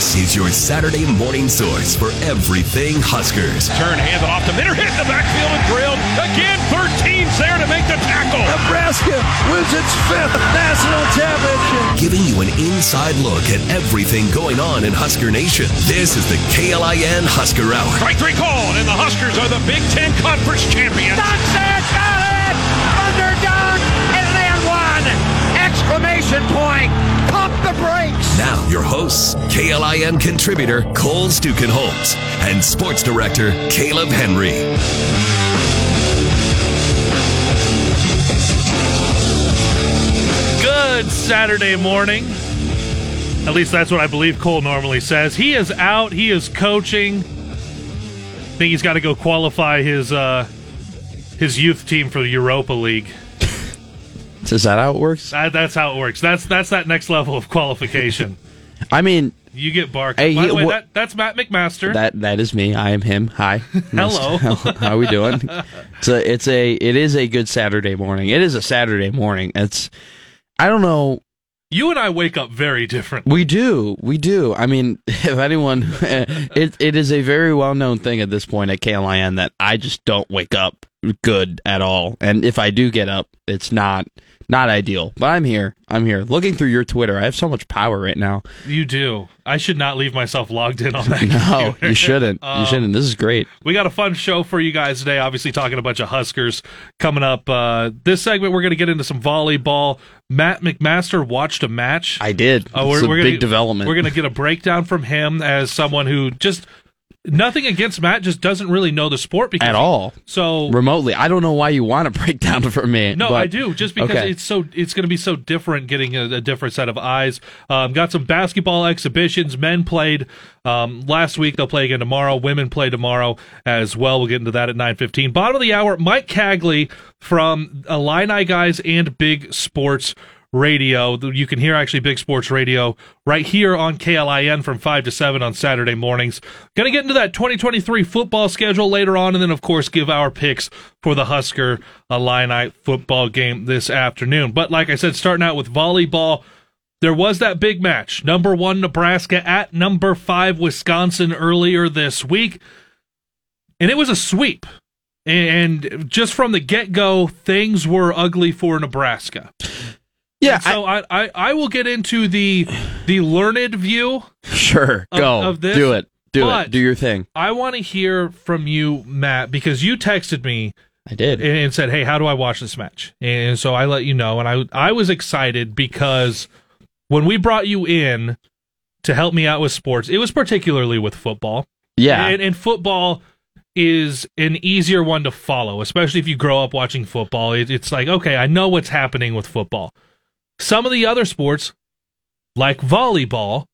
This is your Saturday morning source for everything Huskers. Turn, hand it off to Minter, hit in the backfield and drilled. Again, 13's there to make the tackle. Nebraska wins its fifth national championship. Giving you an inside look at everything going on in Husker Nation. This is the KLIN Husker Hour. Strike three called, and the Huskers are the Big Ten Conference champions. Doxson got it! Underdog and then one! Exclamation point! Pump the brakes! Now, your hosts, KLIN contributor Cole Stukenholtz and sports director Caleb Henry. Good Saturday morning. At least that's what I believe Cole normally says. He is out. He is coaching. I think he's got to go qualify his uh, his youth team for the Europa League. Is that how it works? That, that's how it works. That's that's that next level of qualification. I mean, You get bark. Hey, By the way, wha- that, that's Matt McMaster. that that is me. I am him. Hi. Hello. how, how are we doing? It's a, it's a it is a good Saturday morning. It is a Saturday morning. It's I don't know. you and I wake up very different. We do. We do. I mean, if anyone it it is a very well known thing at this point at KLIN that I just don't wake up good at all. And if I do get up, it's not not ideal. But I'm here. I'm here. Looking through your Twitter, I have so much power right now. You do. I should not leave myself logged in on that. No, computer. you shouldn't. Um, you shouldn't. This is great. We got a fun show for you guys today. Obviously, talking a bunch of Huskers coming up. Uh, this segment, we're going to get into some volleyball. Matt McMaster watched a match. I did. Oh, it's a gonna, big development. We're going to get a breakdown from him as someone who just nothing against Matt, just doesn't really know the sport because at all So remotely. I don't know why you want to break down for me. no, but- I do just because okay. it's so it's going to be so different, getting a, a different set of eyes. Um, got some basketball exhibitions. Men played um, last week. They'll play again tomorrow. Women play tomorrow as well. We'll get into that at nine fifteen. Bottom of the hour. Mike Cagley from Illini guys and Big Sports Radio. You can hear actually Big Sports Radio right here on KLIN from 5 to 7 on Saturday mornings. Going to get into that 2023 football schedule later on, and then, of course, give our picks for the Husker Illini football game this afternoon. But like I said, starting out with volleyball. There was that big match. Number one, Nebraska at number five, Wisconsin earlier this week. And it was a sweep. And just from the get go, things were ugly for Nebraska. Yeah, And so I, I, I will get into the the learned view. Sure. of- Go. of this, do it. Do but- it. Do your thing. I want to hear from you, Matt, because you texted me I did. and, and said, "Hey, how do I watch this match?" And so I let you know, and I I was excited because when we brought you in to help me out with sports, it was particularly with football. yeah. and, and football is an easier one to follow, especially if you grow up watching football. It, it's like, okay, I know what's happening with football. Some of the other sports, like volleyball,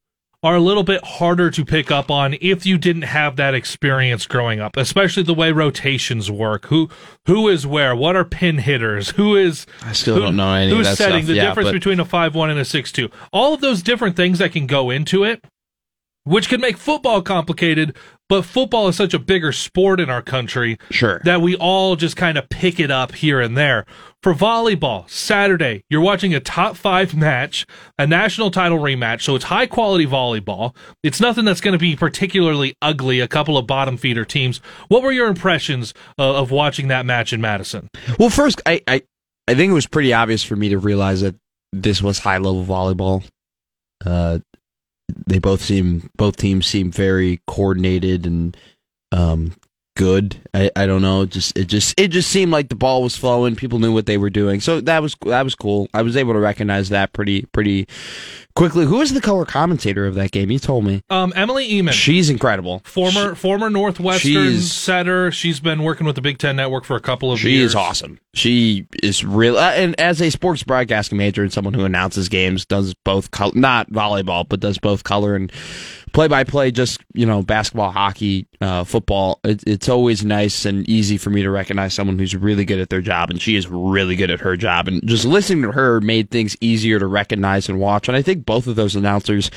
are a little bit harder to pick up on if you didn't have that experience growing up, especially the way rotations work. Who who is where? What are pin hitters? Who is I still who- don't know any of who's setting stuff. the Yeah, difference but- between a five one and a six two. All of those different things that can go into it, which can make football complicated. But football is such a bigger sport in our country Sure. that we all just kind of pick it up here and there. For volleyball, Saturday, you're watching a top five match, a national title rematch. So it's high quality volleyball. It's nothing that's going to be particularly ugly, a couple of bottom feeder teams. What were your impressions uh, of watching that match in Madison? Well, first, I, I I think it was pretty obvious for me to realize that this was high level volleyball. Uh, they both seem both teams seem very coordinated and um good. I, I don't know. Just it just it just seemed like the ball was flowing. People knew what they were doing. So that was that was cool. I was able to recognize that pretty pretty quickly. Who was the color commentator of that game? You told me. Um, Emily Eamon. She's incredible. former former Northwestern She's- setter. She's been working with the Big Ten Network for a couple of She years. is awesome. She is real, uh, and as a sports broadcasting major and someone who announces games, does both color, not volleyball, but does both color and play by play. Just you know, basketball, hockey, uh, football. It, it's always nice and easy for me to recognize someone who's really good at their job, and she is really good at her job. And just listening to her made things easier to recognize and watch. And I think both of those announcers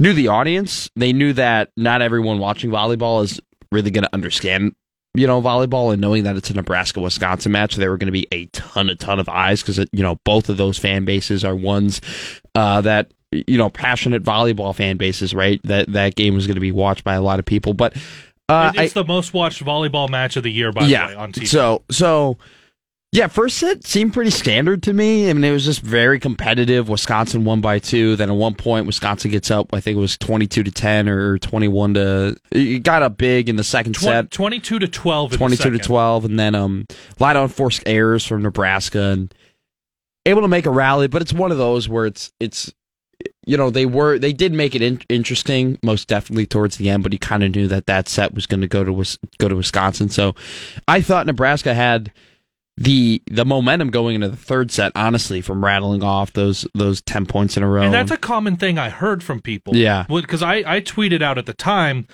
knew the audience. They knew that not everyone watching volleyball is really going to understand you know, volleyball and knowing that it's a Nebraska Wisconsin match, there were going to be a ton, a ton of eyes because, you know, both of those fan bases are ones uh, that, you know, passionate volleyball fan bases, right? That that game was going to be watched by a lot of people. But uh, it's I, the most watched volleyball match of the year, by yeah, the way, on TV. So, so yeah, first set seemed pretty standard to me. I mean, it was just very competitive. Wisconsin won by two. Then at one point, Wisconsin gets up. I think it was twenty-two to ten or twenty-one to. It got up big in the second set. Twenty-two to twelve. Twenty-two to twelve, and then um, a lot of unforced errors from Nebraska and able to make a rally. But it's one of those where it's it's you know they were they did make it in, interesting most definitely towards the end but he kind of knew that that set was going to go to go to Wisconsin so I thought Nebraska had the the momentum going into the third set, honestly, from rattling off those those ten points in a row. And that's a common thing I heard from people. Yeah, because I I tweeted out at the time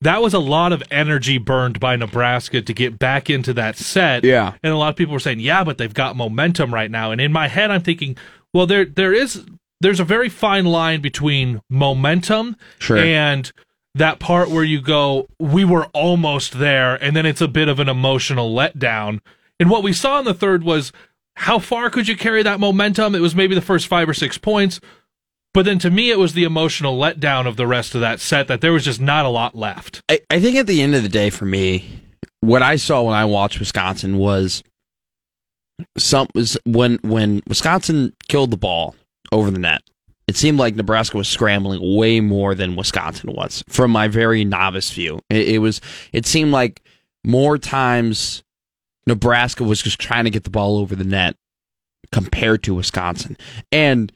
that was a lot of energy burned by Nebraska to get back into that set. Yeah, and a lot of people were saying, yeah, but they've got momentum right now. And in my head, I'm thinking, well, there there is there's a very fine line between momentum sure. and that part where you go, we were almost there, and then it's a bit of an emotional letdown and what we saw in the third was how far could you carry that momentum? It was maybe the first five or six points. But then to me, it was the emotional letdown of the rest of that set that there was just not a lot left. I, I think at the end of the day, for me, what I saw when I watched Wisconsin was some was when when Wisconsin killed the ball over the net. It seemed like Nebraska was scrambling way more than Wisconsin was, from my very novice view. It, it was. It seemed like more times Nebraska was just trying to get the ball over the net compared to Wisconsin. And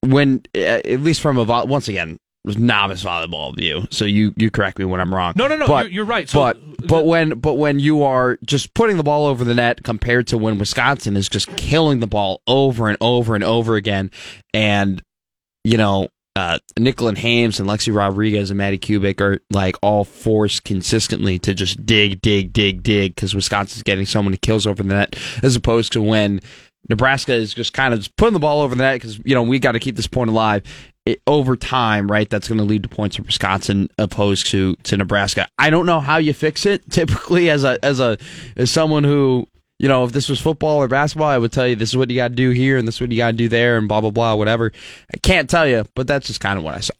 when, at least from a, once again, novice volleyball view. So you you correct me when I'm wrong. No, no, no. But, you're, you're right. So, but but when but when you are just putting the ball over the net compared to when Wisconsin is just killing the ball over and over and over again, and you know uh, Nicklin Hames and Lexi Rodriguez and Madi Kubik are like all forced consistently to just dig, dig, dig, dig because Wisconsin's getting so many kills over the net as opposed to when Nebraska is just kind of just putting the ball over the net because you know we got to keep this point alive. It, over time, right? That's going to lead to points for Wisconsin opposed to to Nebraska. I don't know how you fix it. Typically, as a as a as someone who you know, if this was football or basketball, I would tell you this is what you got to do here and this is what you got to do there and blah blah blah whatever. I can't tell you, but that's just kind of what I saw.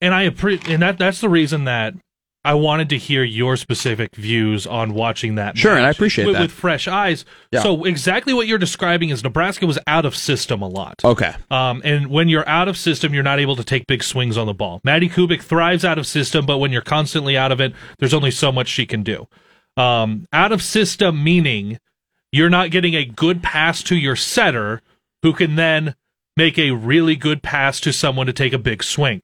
And I appreciate, and that that's the reason that I wanted to hear your specific views on watching that. Sure, and I appreciate with, that with fresh eyes. Yeah. So exactly what you're describing is Nebraska was out of system a lot. Okay. Um, and when you're out of system, you're not able to take big swings on the ball. Madi Kubik thrives out of system, but when you're constantly out of it, there's only so much she can do. Um, out of system meaning you're not getting a good pass to your setter who can then make a really good pass to someone to take a big swing.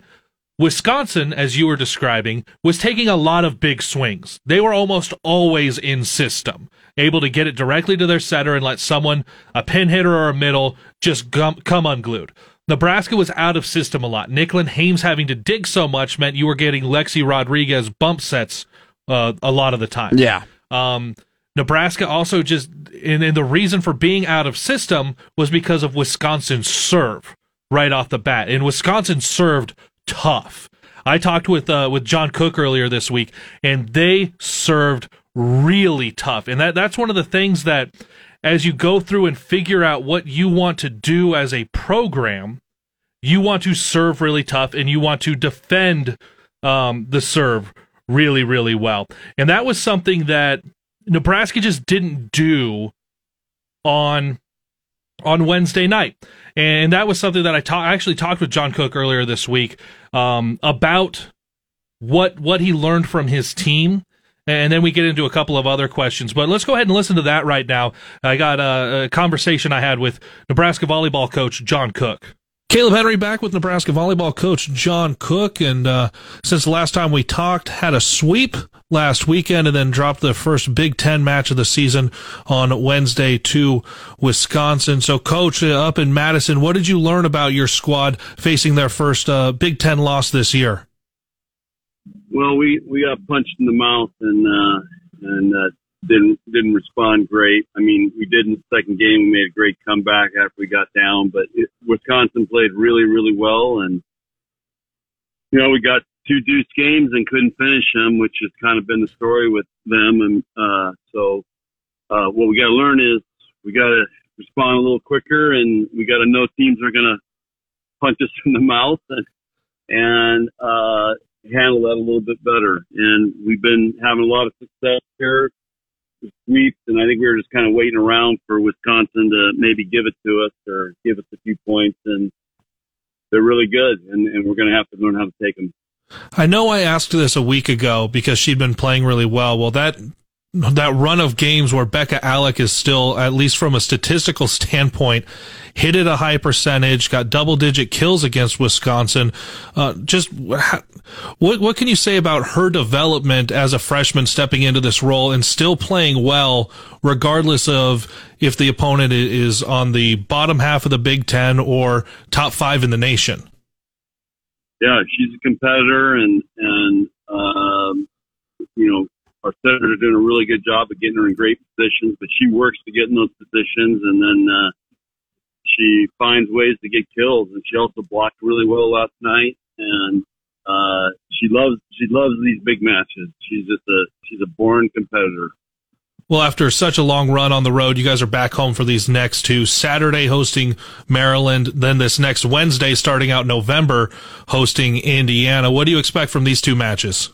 Wisconsin, as you were describing, was taking a lot of big swings. They were almost always in system, able to get it directly to their setter and let someone, a pin hitter or a middle, just come, come unglued. Nebraska was out of system a lot. Nicklin Hames having to dig so much meant you were getting Lexi Rodriguez bump sets uh, a lot of the time. Yeah. Um, Nebraska also just, and, and the reason for being out of system was because of Wisconsin's serve right off the bat. And Wisconsin served tough. I talked with uh, with John Cook earlier this week, and they served really tough. And that that's one of the things that, as you go through and figure out what you want to do as a program, you want to serve really tough, and you want to defend um, the serve really really well. And that was something that Nebraska just didn't do on on Wednesday night. And that was something that I, ta- I actually talked with John Cook earlier this week um, about what what he learned from his team. And then we get into a couple of other questions. But let's go ahead and listen to that right now. I got a, a conversation I had with Nebraska volleyball coach John Cook. Caleb Henry back with Nebraska volleyball coach John Cook. And uh, since the last time we talked, had a sweep last weekend and then dropped the first Big Ten match of the season on Wednesday to Wisconsin. So, coach, uh, up in Madison, what did you learn about your squad facing their first uh, Big Ten loss this year? Well, we, we got punched in the mouth and, uh, and, uh, didn't didn't respond great. I mean, we did in the second game. We made a great comeback after we got down, but it, Wisconsin played really really well, and you know we got two deuce games and couldn't finish them, which has kind of been the story with them, and uh, so uh, what we got to learn is we got to respond a little quicker, and we got to know teams are going to punch us in the mouth and and uh, handle that a little bit better. And we've been having a lot of success here sweeps, and I think we were just kind of waiting around for Wisconsin to maybe give it to us or give us a few points, and they're really good, and, and we're going to have to learn how to take them. I know I asked this a week ago because she'd been playing really well. Well, that that run of games where Bekka Allick is still, at least from a statistical standpoint, hit at a high percentage, got double digit kills against Wisconsin. Uh, just what what can you say about her development as a freshman stepping into this role and still playing well, regardless of if the opponent is on the bottom half of the Big Ten or top five in the nation? Yeah, she's a competitor, and and um, you know our are doing a really good job of getting her in great positions, but she works to get in those positions, and then uh, she finds ways to get kills. And she also blocked really well last night, and uh, she loves she loves these big matches. She's just a she's a born competitor. Well, after such a long run on the road, you guys are back home for these next two. Saturday hosting Maryland, then this next Wednesday, starting out November, hosting Indiana. What do you expect from these two matches?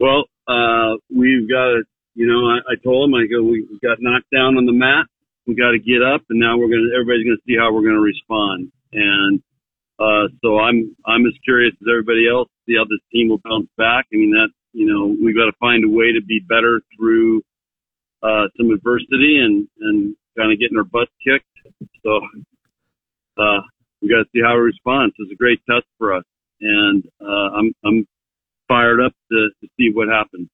Well, uh, we've got to, you know, I, I told him, I go, we got knocked down on the mat. We got to get up, and now we're gonna, everybody's gonna see how we're gonna respond. And uh, so I'm, I'm as curious as everybody else to see how this team will bounce back. I mean, that, you know, we've got to find a way to be better through uh, some adversity and, and kind of getting our butts kicked. So uh, we got to see how we respond. It's a great test for us, and uh, I'm, I'm fired up to, to see what happens.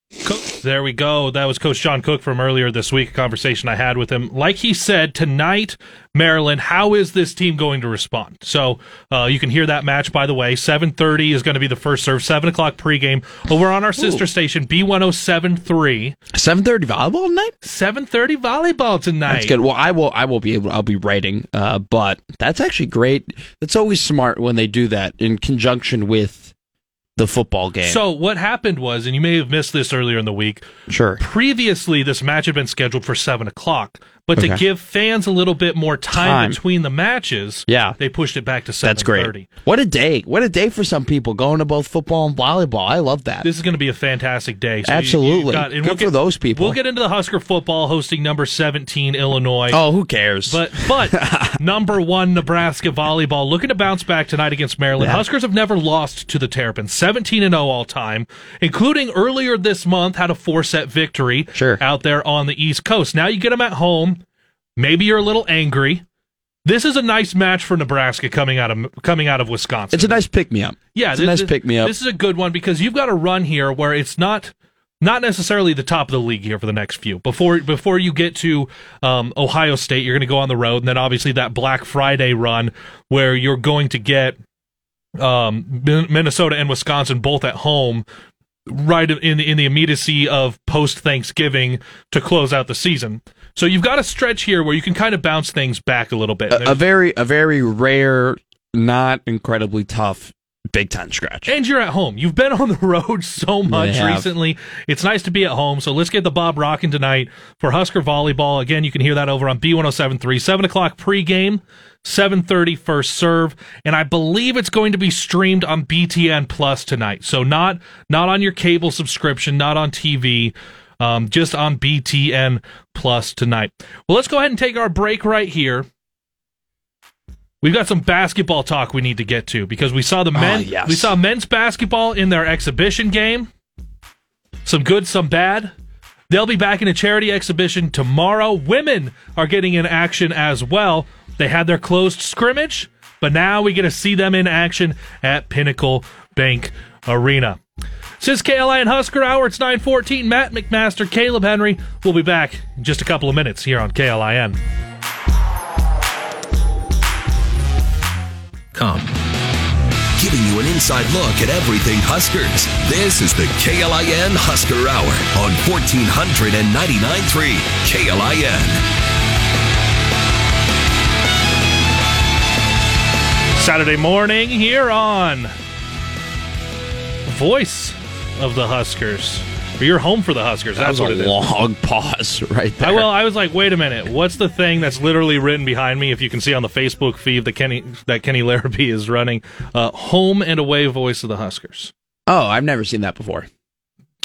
There we go. That was Coach John Cook from earlier this week, a conversation I had with him. Like he said, tonight, Maryland, how is this team going to respond? So uh, you can hear that match, by the way. 7.30 is going to be the first serve, 7 o'clock pregame over on our sister Ooh. station, B1073. 7.30 volleyball tonight? 7.30 volleyball tonight. That's good. Well, I will I will be able I'll be writing, uh, but that's actually great. It's always smart when they do that in conjunction with the football game. So what happened was, and you may have missed this earlier in the week. Sure. Previously, this match had been scheduled for seven o'clock, but okay. to give fans a little bit more time, time, between the matches, yeah, they pushed it back to seven. That's great. What a day! What a day for some people going to both football and volleyball. I love that. This is going to be a fantastic day. So Absolutely, you, got, Good we'll get, for those people. We'll get into the Husker football hosting number seventeen Illinois. Oh, who cares? But but number one Nebraska volleyball looking to bounce back tonight against Maryland. Yeah. Huskers have never lost to the Terrapins, seventeen and zero oh all time, including earlier this month had a four set victory. Sure. out there on the East Coast. Now you get them at home Maybe you're a little angry. This is a nice match for Nebraska coming out of coming out of Wisconsin. It's a nice pick me up. Yeah, it's this, a nice pick me up. This is a good one because you've got a run here where it's not not necessarily the top of the league here for the next few. Before before you get to um, Ohio State, you're going to go on the road, and then obviously that Black Friday run where you're going to get um, Minnesota and Wisconsin both at home right in in the immediacy of post Thanksgiving to close out the season. So you've got a stretch here where you can kind of bounce things back a little bit. A, a very a very rare, not incredibly tough Big Ten stretch. And you're at home. You've been on the road so much recently. It's nice to be at home. So let's get the Bob rocking tonight for Husker volleyball. Again, you can hear that over on B1073, 7 o'clock pregame, 7.30 first serve. And I believe it's going to be streamed on BTN Plus tonight. So not, not on your cable subscription, not on TV um, just on BTN Plus tonight. Well, let's go ahead and take our break right here. We've got some basketball talk we need to get to because we saw the ah, men. yes. We saw men's basketball in their exhibition game. Some good, some bad. They'll be back in a charity exhibition tomorrow. Women are getting in action as well. They had their closed scrimmage, but now we get to see them in action at Pinnacle Bank Arena. Since KLIN Husker Hour, it's 914. Matt McMaster, Caleb Henry. We'll be back in just a couple of minutes here on KLIN. Come. Giving you an inside look at everything Huskers. This is the KLIN Husker Hour on 1499.3 KLIN. Saturday morning here on Voice of the Huskers. or you're home for the Huskers. That That's was what a it is. long pause right there. I, well, I was like, wait a minute. What's the thing that's literally written behind me? If you can see on the Facebook feed that Kenny that Kenny Larrabee is running, uh, home and away voice of the Huskers. oh, I've never seen that before.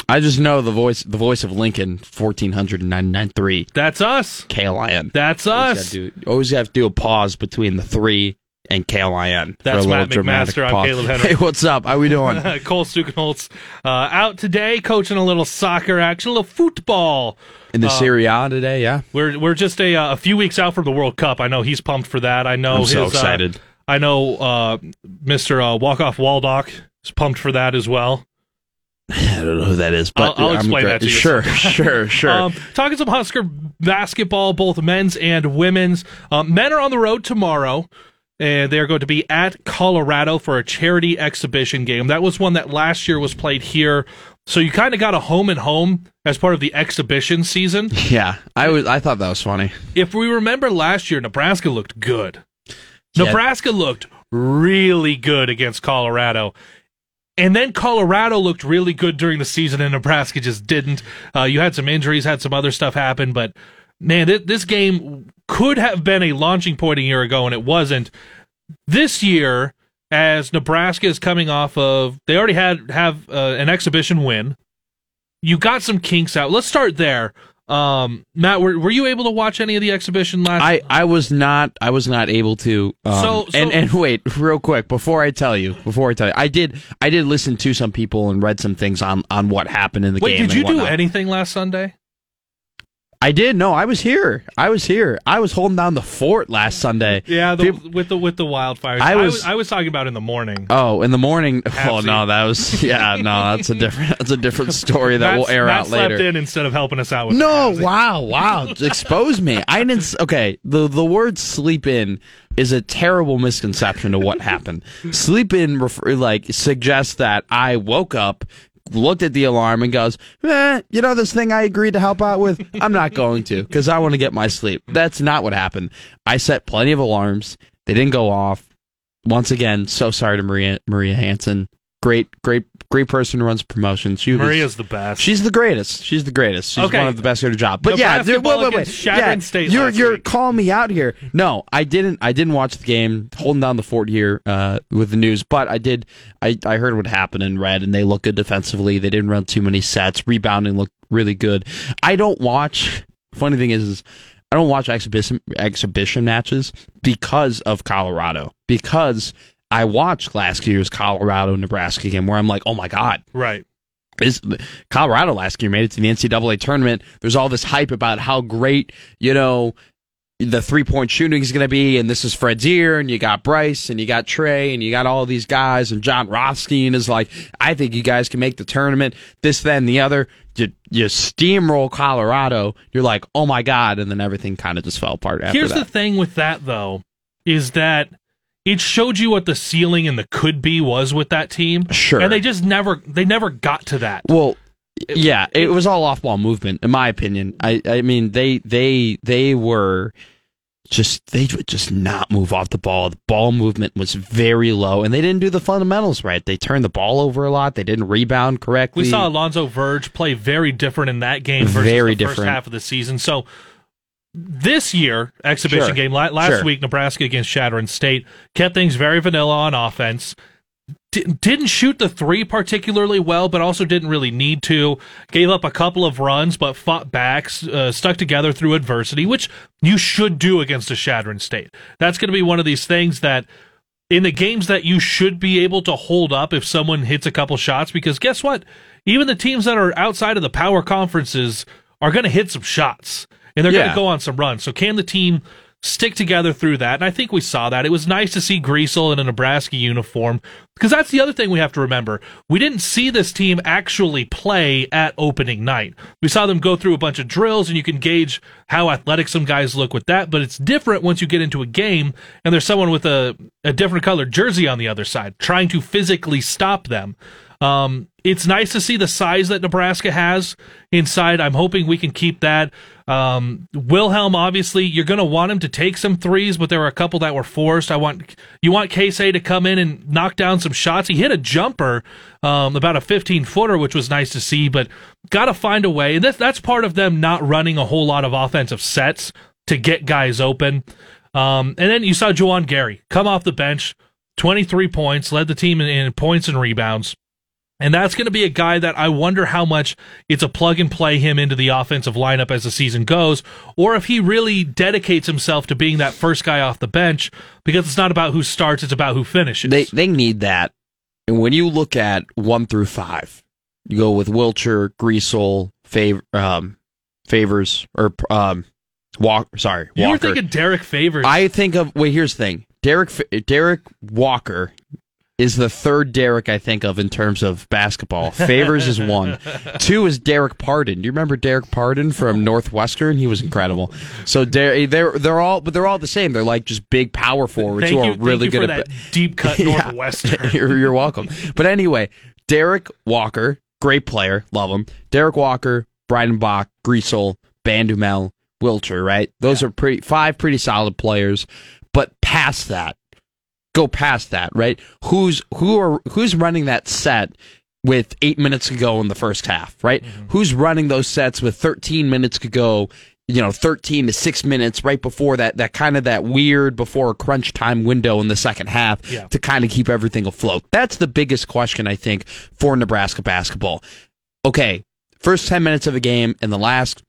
I just know the voice, the voice of Lincoln, fourteen hundred and ninety nine three That's us. KLIN. That's us. do- always have to do a pause between the three and KLIN. That's Matt McMaster. I'm. Caleb Henry. Hey, what's up? How we doing? Cole Stukenholtz uh, out today, coaching a little soccer action, a little football. In the Serie A today, yeah. We're we're just a uh, a few weeks out from the World Cup. I know he's pumped for that. I know I'm his, so uh, excited. I know uh, Mr. Uh, Walkoff Waldock is pumped for that as well. I don't know who that is, but I'll- I'll I'm explain gra- that to you Sure, sure, sure. Um, talking some Husker basketball, both men's and women's. Um, men are on the road tomorrow, and they are going to be at Colorado for a charity exhibition game. That was one that last year was played here, so you kind of got a home and home as part of the exhibition season. yeah, I was. I thought that was funny. If we remember last year, Nebraska looked good. Yeah. Nebraska looked really good against Colorado. And then Colorado looked really good during the season, and Nebraska just didn't. Uh, you had some injuries, had some other stuff happen, but man, th- this game could have been a launching point a year ago, and it wasn't. This year, as Nebraska is coming off of, they already had have uh, an exhibition win. You got some kinks out. Let's start there. Um, Matt, were, were you able to watch any of the exhibition last? I, I was not I was not able to. Um, So- so- and and wait, real quick before I tell you, before I tell you, I did I did listen to some people and read some things on on what happened in the game. Wait, game. did you do anything last Sunday? I did. No, I was here. I was here. I was holding down the fort last Sunday. Yeah, the, Peop- with the with the wildfires. I I was- was I was talking about in the morning. Oh, in the morning. Oh no, that was yeah. No, that's a different. That's a different story that will air Matt out slept later. in instead of helping us out with No, wow, wow. Expose me. I didn't okay, the the word sleep in is a terrible misconception of what happened. sleep in refer, like suggests that I woke up, looked at the alarm and goes, eh, you know this thing I agreed to help out with? I'm not going to cuz I want to get my sleep. That's not what happened. I set plenty of alarms. They didn't go off. Once again, so sorry to Maria Maria Hansen. Great, great, great person who runs promotions. She was- Maria's the best. She's the greatest. She's the greatest. She's Okay. one of the best at her job. But Nebraska yeah, ball wait, wait, wait. against Chadron Yeah, State you're last you're week. calling me out here. No, I didn't. I didn't watch the game, holding down the fort here uh, with the news. But I did. I I heard what happened and read, and they look good defensively. They didn't run too many sets. Rebounding looked really good. I don't watch. Funny thing is, is I don't watch exhibition exhibition matches because of Colorado. Because I watched last year's Colorado Nebraska game where I'm like, oh my god, right. is Colorado last year made it to the NCAA tournament. There's all this hype about how great, you know, the three point shooting is going to be, and this is Fred's year, and you got Bryce, and you got Trey, and you got all these guys, and Jon Rothstein is like, I think you guys can make the tournament. This, then, the other. You, you steamroll Colorado. You're like, oh my god, and then everything kind of just fell apart after Here's that. the thing with that though, is that it showed you what the ceiling and the could be was with that team. Sure. And they just never they never got to that. Well, yeah, it was all off ball movement, in my opinion. I, I mean, they, they, they were just, they would just not move off the ball. The ball movement was very low, and they didn't do the fundamentals right. They turned the ball over a lot. They didn't rebound correctly. We saw Alonzo Verge play very different in that game versus Very the first half of the season. So this year exhibition Sure. game last Sure. week Nebraska against Chadron State kept things very vanilla on offense. Di- didn't shoot the three particularly well, but also didn't really need to. Gave up a couple of runs, but fought back, uh, stuck together through adversity, which you should do against a Chadron State. That's going to be one of these things that in the games that you should be able to hold up if someone hits a couple shots because guess what even the teams that are outside of the power conferences are going to hit some shots and they're going to go on some runs. So can the team stick together through that? And i think we saw that. It was nice to see Griesel in a nebraska uniform because that's the other thing we have to remember. We didn't see this team actually play at opening night. We saw them go through a bunch of drills and you can gauge how athletic some guys look with that but it's different once you get into a game and there's someone with a, a different colored jersey on the other side trying to physically stop them Um, it's nice to see the size that Nebraska has inside. I'm hoping we can keep that. Um, Wilhelm, obviously, you're going to want him to take some threes, but there were a couple that were forced. I want you want Keisei to come in and knock down some shots. He hit a jumper, um, about a 15 footer, which was nice to see. But got to find a way, and that's that's part of them not running a whole lot of offensive sets to get guys open. Um, and then you saw Juwan Gary come off the bench, 23 points, led the team in, in points and rebounds. And that's going to be a guy that I wonder how much it's a plug and play him into the offensive lineup as the season goes, or if he really dedicates himself to being that first guy off the bench because it's not about who starts, it's about who finishes. They they need that. And when you look at one through five, you go with Wilcher, Griesel, Fav, um, Favors, or um, Walk. Sorry, you were Walker. thinking Derrick Favors. I think of. Wait, here's the thing. Derek Derrick Walker is the third Derek I think of in terms of basketball. Favors is one. Two is Dererk Pardon. Do you remember Dererk Pardon from Northwestern? He was incredible. So they're eh, they're, they're all but they're all the same. They're like just big power forwards Thank who you, are really good at deep cut Yeah. Northwestern. you're, you're welcome. But anyway, Derrick Walker, great player, love him. Derrick Walker, Breidenbach, Griesel, Bandoumel, Wilcher, right? Those are pretty five pretty solid players. But past that, go past that, right? Who's who are who's running that set with eight minutes to go in the first half, right? Mm-hmm. Who's running those sets with 13 minutes to go? You know, 13 to six minutes right before that, that kind of that weird before crunch time window in the second half Yeah. to kind of keep everything afloat. That's the biggest question, I think, for Nebraska basketball. Okay, first 10 minutes of a game and the last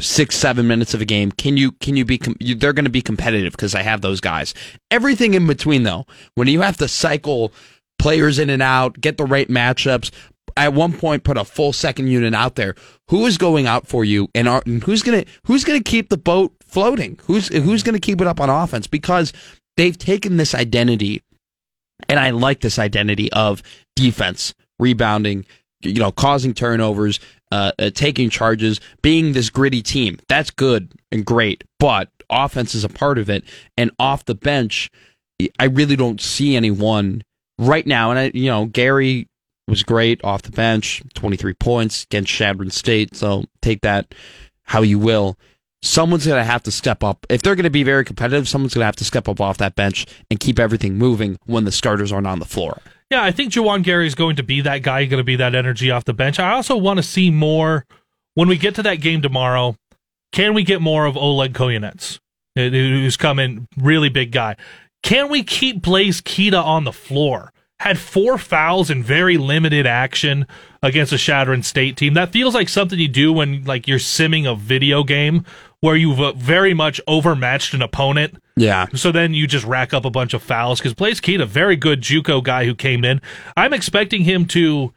six, seven minutes of a game, can you, can you be, com- you, they're going to be competitive because I have those guys. Everything in between, though, when you have to cycle players in and out, get the right matchups, at one point put a full second unit out there. Who is going out for you, and, are, and who's gonna who's gonna keep the boat floating? Who's who's gonna keep it up on offense? Because they've taken this identity, and I like this identity of defense, rebounding, you know, causing turnovers, uh, uh, taking charges, being this gritty team. That's good and great, but offense is a part of it. And off the bench, I really don't see anyone right now. And I, you know, Gary was great off the bench, 23 points against Chadron State. So take that how you will. Someone's going to have to step up. If they're going to be very competitive, someone's going to have to step up off that bench and keep everything moving when the starters aren't on the floor. Yeah, I think Juwan Gary is going to be that guy, going to be that energy off the bench. I also want to see more when we get to that game tomorrow. Can we get more of Oleg Kojenets, uh, who's coming really big guy? Can we keep Blaise Keita on the floor? Had four fouls in very limited action against a Chadron State team. That feels like something you do when like you're simming a video game where you've uh, very much overmatched an opponent. Yeah. So then you just rack up a bunch of fouls because Blaise Keita, very good JUCO guy who came in. I'm expecting him to,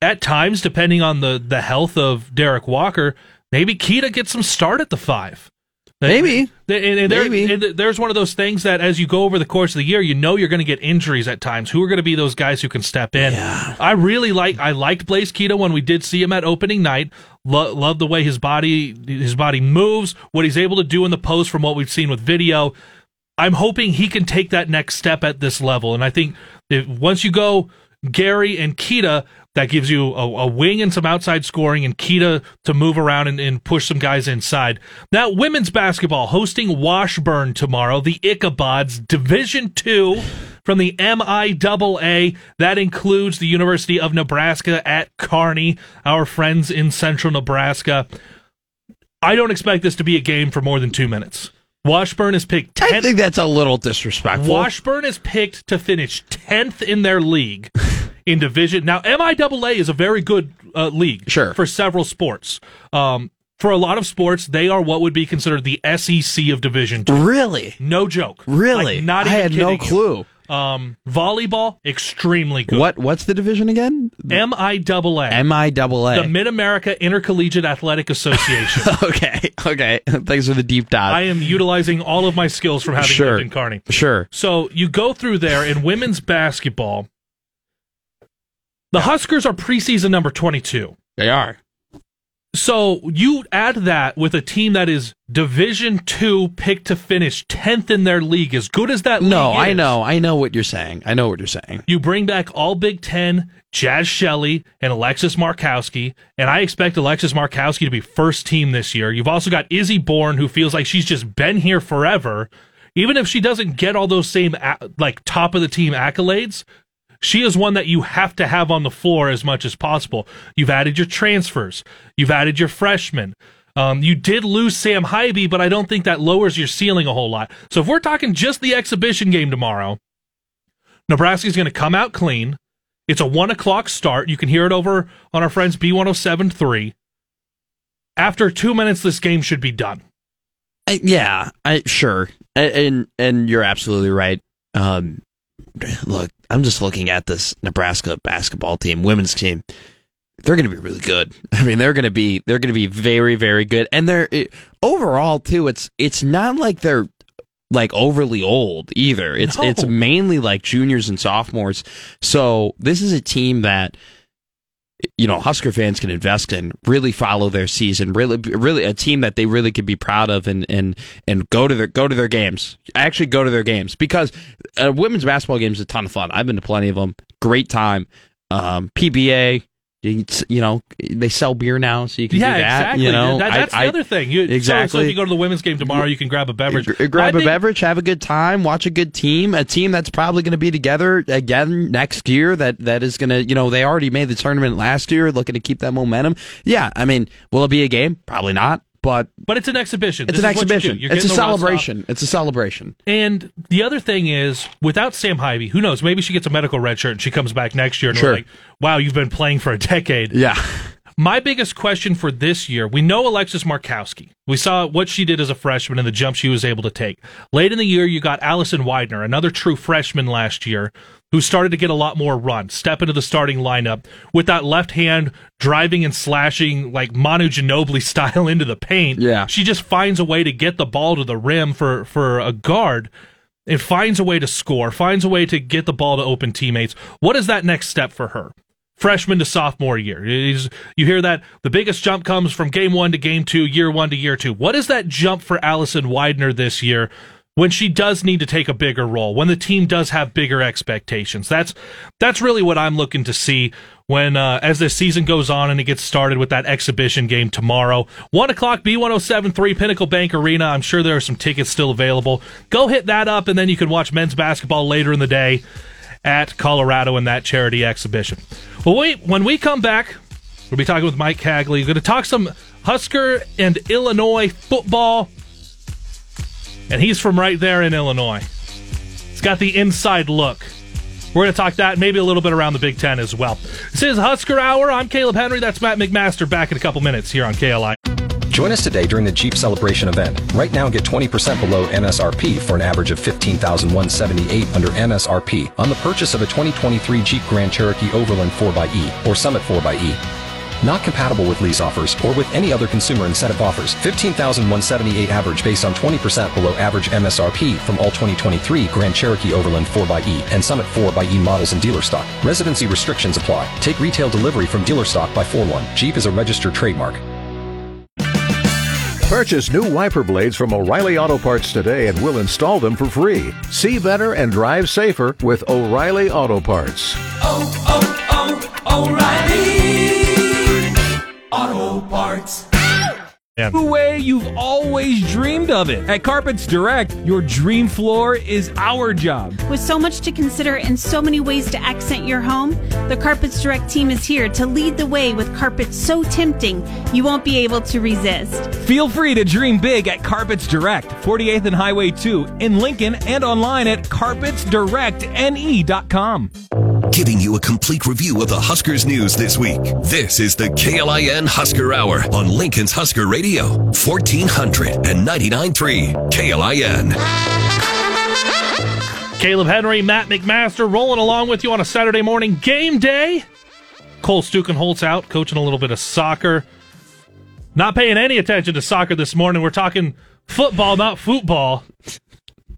at times, depending on the the health of Derrick Walker, maybe Keita gets some start at the five. Maybe. There- Maybe. there's one of those things that as you go over the course of the year, you know you're going to get injuries at times. Who are going to be those guys who can step in? I really like. I liked Blaise Keita when we did see him at opening night. Lo- love the way his body his body moves, what he's able to do in the post from what we've seen with video. I'm hoping he can take that next step at this level, and I think if, once you go Gary and Keita, that gives you a, a wing and some outside scoring, and Keita to move around and, and push some guys inside. Now, women's basketball hosting Washburn tomorrow, the Ichabods, Division Two from the MIAA. That includes the University of Nebraska at Kearney, our friends in Central Nebraska. I don't expect this to be a game for more than two minutes. Washburn is picked Tenth. I think that's a little disrespectful. Washburn is picked to finish 10th in their league in division. Now, MIAA is a very good uh, league Sure. for several sports. Um, for a lot of sports, they are what would be considered the SEC of Division Two. Really? No joke. Really? Like, not I had no clue. you. Um, volleyball, extremely good. What what's the division again? MIAA. M I double the. Mid America Intercollegiate Athletic Association. Okay, okay. Thanks for the deep dive. I am utilizing all of my skills from having Sure. lived in Kearney. Sure. So you go through there in women's basketball. The Huskers are preseason number 22. They are. So you add that with a team that is Division Two, picked to finish tenth in their league. As good as that, No, I is, know, I know what you're saying. I know what you're saying. You bring back all Big Ten, Jaz Shelley, and Alexis Markowski, and I expect Alexis Markowski to be first team this year. You've also got Izzy Bourne, who feels like she's just been here forever. Even if she doesn't get all those same like top of the team accolades, she is one that you have to have on the floor as much as possible. You've added your transfers, you've added your freshmen. Um, you did lose Sam Haiby, but I don't think that lowers your ceiling a whole lot. So if we're talking just the exhibition game tomorrow, Nebraska's going to come out clean. It's a one o'clock start. You can hear it over on our friends B1073. After two minutes, this game should be done. I, yeah, I sure, and, and and you're absolutely right. Um, look, I'm just looking at this Nebraska basketball team, women's team. They're going to be really good. I mean, they're going to be they're going to be very very good, and they're it, overall too. It's it's not like they're like overly old either. It's No. it's mainly like juniors and sophomores. So this is a team that you know Husker fans can invest in, really follow their season, really really a team that they really could be proud of and and and go to their go to their games. Actually go to their games because a women's basketball game is a ton of fun. I've been to plenty of them. Great time. Um, PBA it's, you know they sell beer now, so you can yeah, do that. exactly. You know, That- that's I- the I- other thing. You, so- So, Exactly. if you go to the women's game tomorrow, you can grab a beverage. Gr- Grab I a think- beverage, have a good time, watch a good team, a team that's probably going to be together again next year. That that is going to, you know, they already made the tournament last year, looking to keep that momentum. Yeah, I mean, will it be a game? Probably not, but But it's an exhibition. it's This an is what you do. exhibition. You're It's a getting the rust off. celebration. It's a celebration. And the other thing is, without Sam Haiby, who knows? Maybe she gets a medical red shirt and she comes back next year and Sure. we're like, wow, you've been playing for a decade. Yeah, My biggest question for this year, we know Alexis Markowski. We saw what she did as a freshman and the jump she was able to take. Late in the year, you got Allison Weidner, another true freshman last year, who started to get a lot more run, step into the starting lineup with that left hand driving and slashing like Manu Ginobili style into the paint. Yeah. She just finds a way to get the ball to the rim for, for a guard and finds a way to score, finds a way to get the ball to open teammates. What is that next step for her? Freshman to sophomore year. Is- You hear that the biggest jump comes from game one to game two, year one to year two. What is that jump for Allison Weidner this year when she does need to take a bigger role, when the team does have bigger expectations? That's that's really what I'm looking to see when uh, as the season goes on and it gets started with that exhibition game tomorrow. One o'clock, B1073 Pinnacle Bank Arena. I'm sure there are some tickets still available. Go hit that up, and then you can watch men's basketball later in the day at Colorado in that charity exhibition. Well, we, when we come back, we'll be talking with Mike Cagley. We're going to talk some Husker and Illinois football. And he's from right there in Illinois. He's got the inside look. We're going to talk that, maybe a little bit around the Big Ten as well. This is Husker Hour. I'm Caleb Henry. That's Matt McMaster back in a couple minutes here on KLI. Join us today during the Jeep Celebration event. Right now, get 20% below MSRP for an average of 15178 under MSRP on the purchase of a 2023 Jeep Grand Cherokee Overland 4xE or Summit 4xE. Not compatible with lease offers or with any other consumer incentive offers. 15,178 average based on 20% below average MSRP from all 2023 Grand Cherokee Overland 4xE and Summit 4xE models in dealer stock. Residency restrictions apply. Take retail delivery from dealer stock by 4-1. Jeep is a registered trademark. Purchase new wiper blades from O'Reilly Auto Parts today and we'll install them for free. See better and drive safer with O'Reilly Auto Parts. oh, oh, oh O'Reilly Auto Parts. The way you've always dreamed of it. At Carpets Direct, your dream floor is our job. With so much to consider and so many ways to accent your home, the Carpets Direct team is here to lead the way with carpets so tempting you won't be able to resist. Feel free to dream big at Carpets Direct, 48th and Highway 2 in Lincoln and online at carpetsdirectne.com. Giving you a complete review of the Huskers news this week. This is the KLIN Husker Hour on Lincoln's Husker Radio, 1499.3 KLIN. Caleb Henry, Matt McMaster rolling along with you on a Saturday morning game day. Cole Stukenholtz out, coaching a little bit of soccer. Not paying any attention to soccer this morning. We're talking football, not football.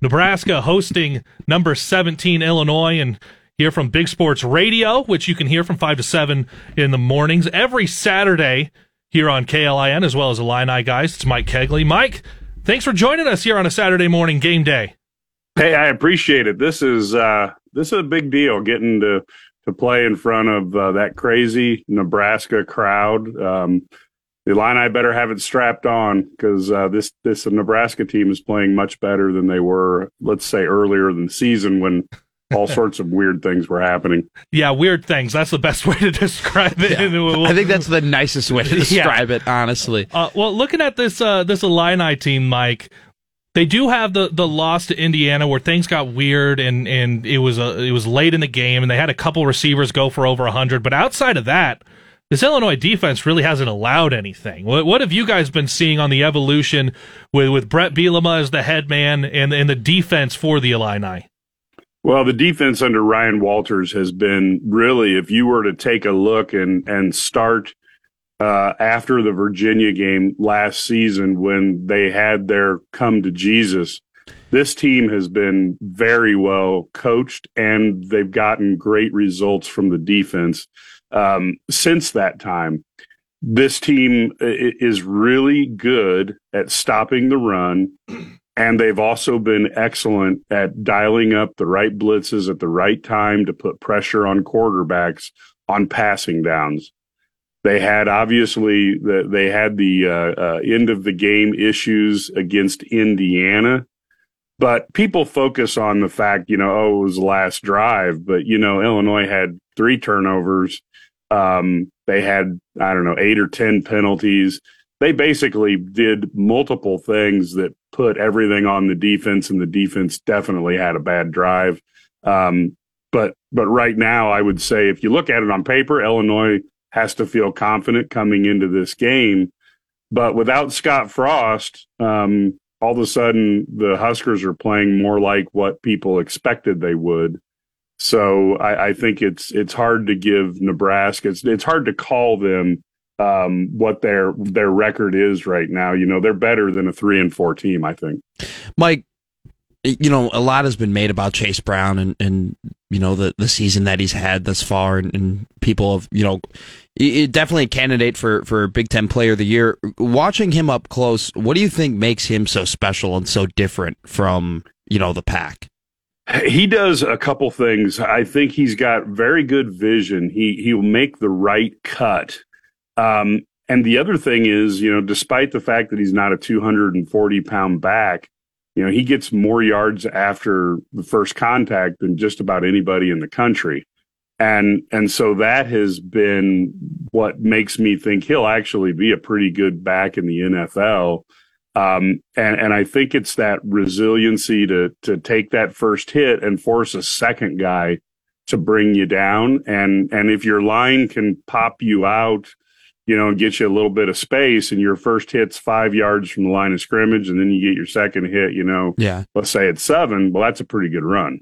Nebraska hosting number 17 Illinois and hear from Big Sports Radio, which you can hear from 5 to 7 in the mornings every Saturday here on KLIN as well as Illini guys. It's Mike Kegley. Mike, thanks for joining us here on a Saturday morning game day. Hey, I appreciate it. This is uh, this is a big deal getting to to play in front of uh, that crazy Nebraska crowd. Um, the Illini better have it strapped on because uh, this this Nebraska team is playing much better than they were, let's say, earlier in the season when all sorts of weird things were happening. Yeah, weird things. That's the best way to describe it. Yeah. I think that's the nicest way to describe yeah. it, honestly. Uh, well, looking at this uh, this Illini team, Mike, they do have the the loss to Indiana where things got weird and and it was a, it was late in the game and they had a couple receivers go for over hundred. But outside of that, this Illinois defense really hasn't allowed anything. What, what have you guys been seeing on the evolution with with Bret Bielema as the head man and and the defense for the Illini? Well, the defense under Ryan Walters has been really, if you were to take a look and and start uh, after the Virginia game last season when they had their come to Jesus, this team has been very well coached and they've gotten great results from the defense um, since that time. This team is really good at stopping the run and they've also been excellent at dialing up the right blitzes at the right time to put pressure on quarterbacks on passing downs. They had obviously the, they had the uh, uh, end of the game issues against Indiana, but people focus on the fact, you know, oh, it was the last drive, but you know, Illinois had three turnovers. Um, they had, I don't know, eight or 10 penalties they basically did multiple things that put everything on the defense, and the defense definitely had a bad drive. Um, but but right now, I would say if you look at it on paper, Illinois has to feel confident coming into this game. But without Scott Frost, um, all of a sudden the Huskers are playing more like what people expected they would. So I, I think it's it's hard to give Nebraska. It's it's hard to call them um, what their their record is right now. You know, they're better than a three and four team. I think. Mike, you know, a lot has been made about Chase Brown and and you know the the season that he's had thus far, and, and people have you know. Definitely a candidate for, for Big Ten Player of the Year. Watching him up close, what do you think makes him so special and so different from you know the pack? He does a couple things. I think he's got very good vision. He he'll make the right cut um, and the other thing is, you know, despite the fact that he's not a 240 pound back, you know, he gets more yards after the first contact than just about anybody in the country. And, and so that has been what makes me think he'll actually be a pretty good back in the NFL. Um, and, and I think it's that resiliency to, to take that first hit and force a second guy to bring you down. And, and if your line can pop you out, you know, and get you a little bit of space and your first hit's five yards from the line of scrimmage and then you get your second hit, you know, yeah. let's say it's seven. Well, that's a pretty good run.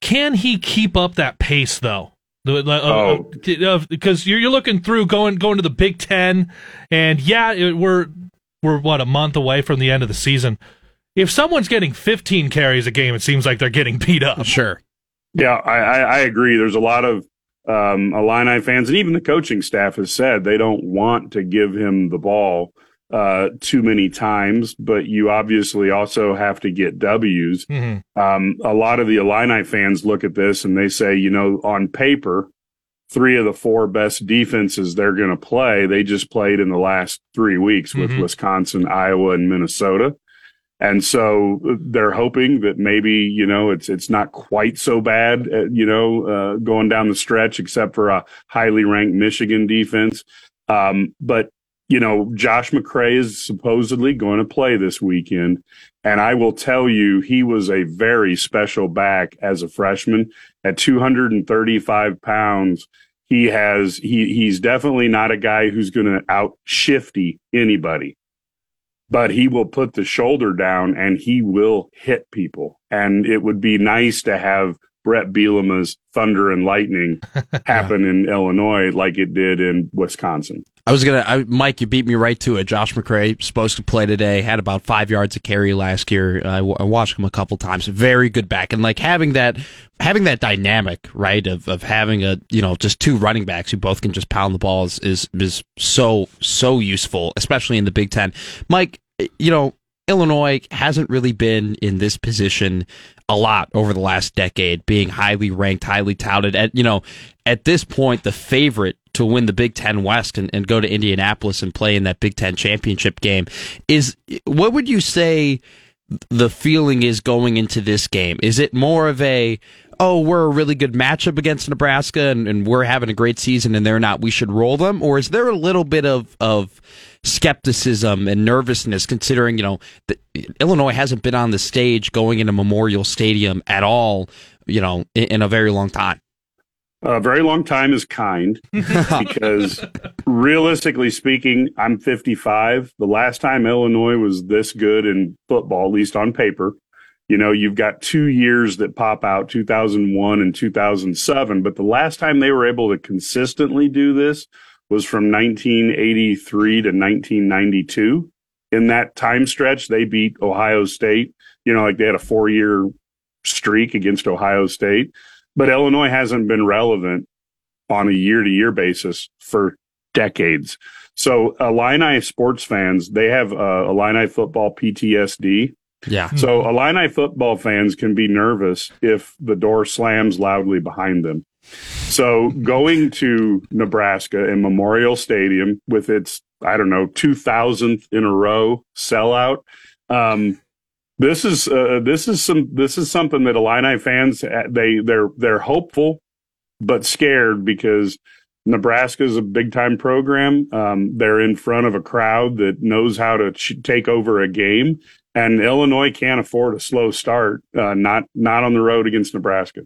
Can he keep up that pace though? Uh, oh. Uh, because you're, you're looking through going, going to the Big Ten and yeah, it, we're, we're what a month away from the end of the season. If someone's getting 15 carries a game, it seems like they're getting beat up. Sure. Yeah, I, I, I agree. There's a lot of um, Illini fans and even the coaching staff has said they don't want to give him the ball uh, too many times, but you obviously also have to get W's. Mm-hmm. Um, a lot of the Illini fans look at this and they say, you know, on paper, three of the four best defenses they're going to play, they just played in the last three weeks with mm-hmm. Wisconsin, Iowa, and Minnesota. And so uh, they're hoping that maybe, you know, it's, it's not quite so bad, uh, you know, uh, going down the stretch, except for a highly ranked Michigan defense. Um, but, you know, Josh McCray is supposedly going to play this weekend. And I will tell you, he was a very special back as a freshman at 235 pounds. He has, he, he's definitely not a guy who's going to out shifty anybody but he will put the shoulder down and he will hit people. And it would be nice to have Bret Bielema's thunder and lightning happen in Illinois like it did in Wisconsin. I was gonna, I, Mike. You beat me right to it. Josh McCray supposed to play today. Had about five yards of carry last year. I, I watched him a couple times. Very good back, and like having that, having that dynamic, right, of of having a you know just two running backs who both can just pound the balls is is so so useful, especially in the Big Ten. Mike, you know Illinois hasn't really been in this position a lot over the last decade, being highly ranked, highly touted. At you know, at this point, the favorite to win the Big Ten West and, and go to Indianapolis and play in that Big Ten championship game is what would you say the feeling is going into this game? Is it more of a oh, we're a really good matchup against Nebraska and, and we're having a great season and they're not, we should roll them? Or is there a little bit of of skepticism and nervousness considering, you know, that Illinois hasn't been on the stage going into Memorial Stadium at all, you know, in, in a very long time. A very long time is kind because realistically speaking, I'm 55. The last time Illinois was this good in football, at least on paper, you know, you've got two years that pop out 2001 and 2007, but the last time they were able to consistently do this was from 1983 to 1992. In that time stretch, they beat Ohio State. You know, like they had a four year streak against Ohio State, but Illinois hasn't been relevant on a year to year basis for decades. So Illini sports fans, they have uh, Illini football PTSD. Yeah. So Illini football fans can be nervous if the door slams loudly behind them. So going to Nebraska and Memorial Stadium with its, I don't know, 2000th in a row sellout. Um, this is, uh, this is some, this is something that Illini fans, uh, they, they're, they're hopeful, but scared because Nebraska is a big time program. Um, they're in front of a crowd that knows how to ch- take over a game and Illinois can't afford a slow start, uh, not, not on the road against Nebraska.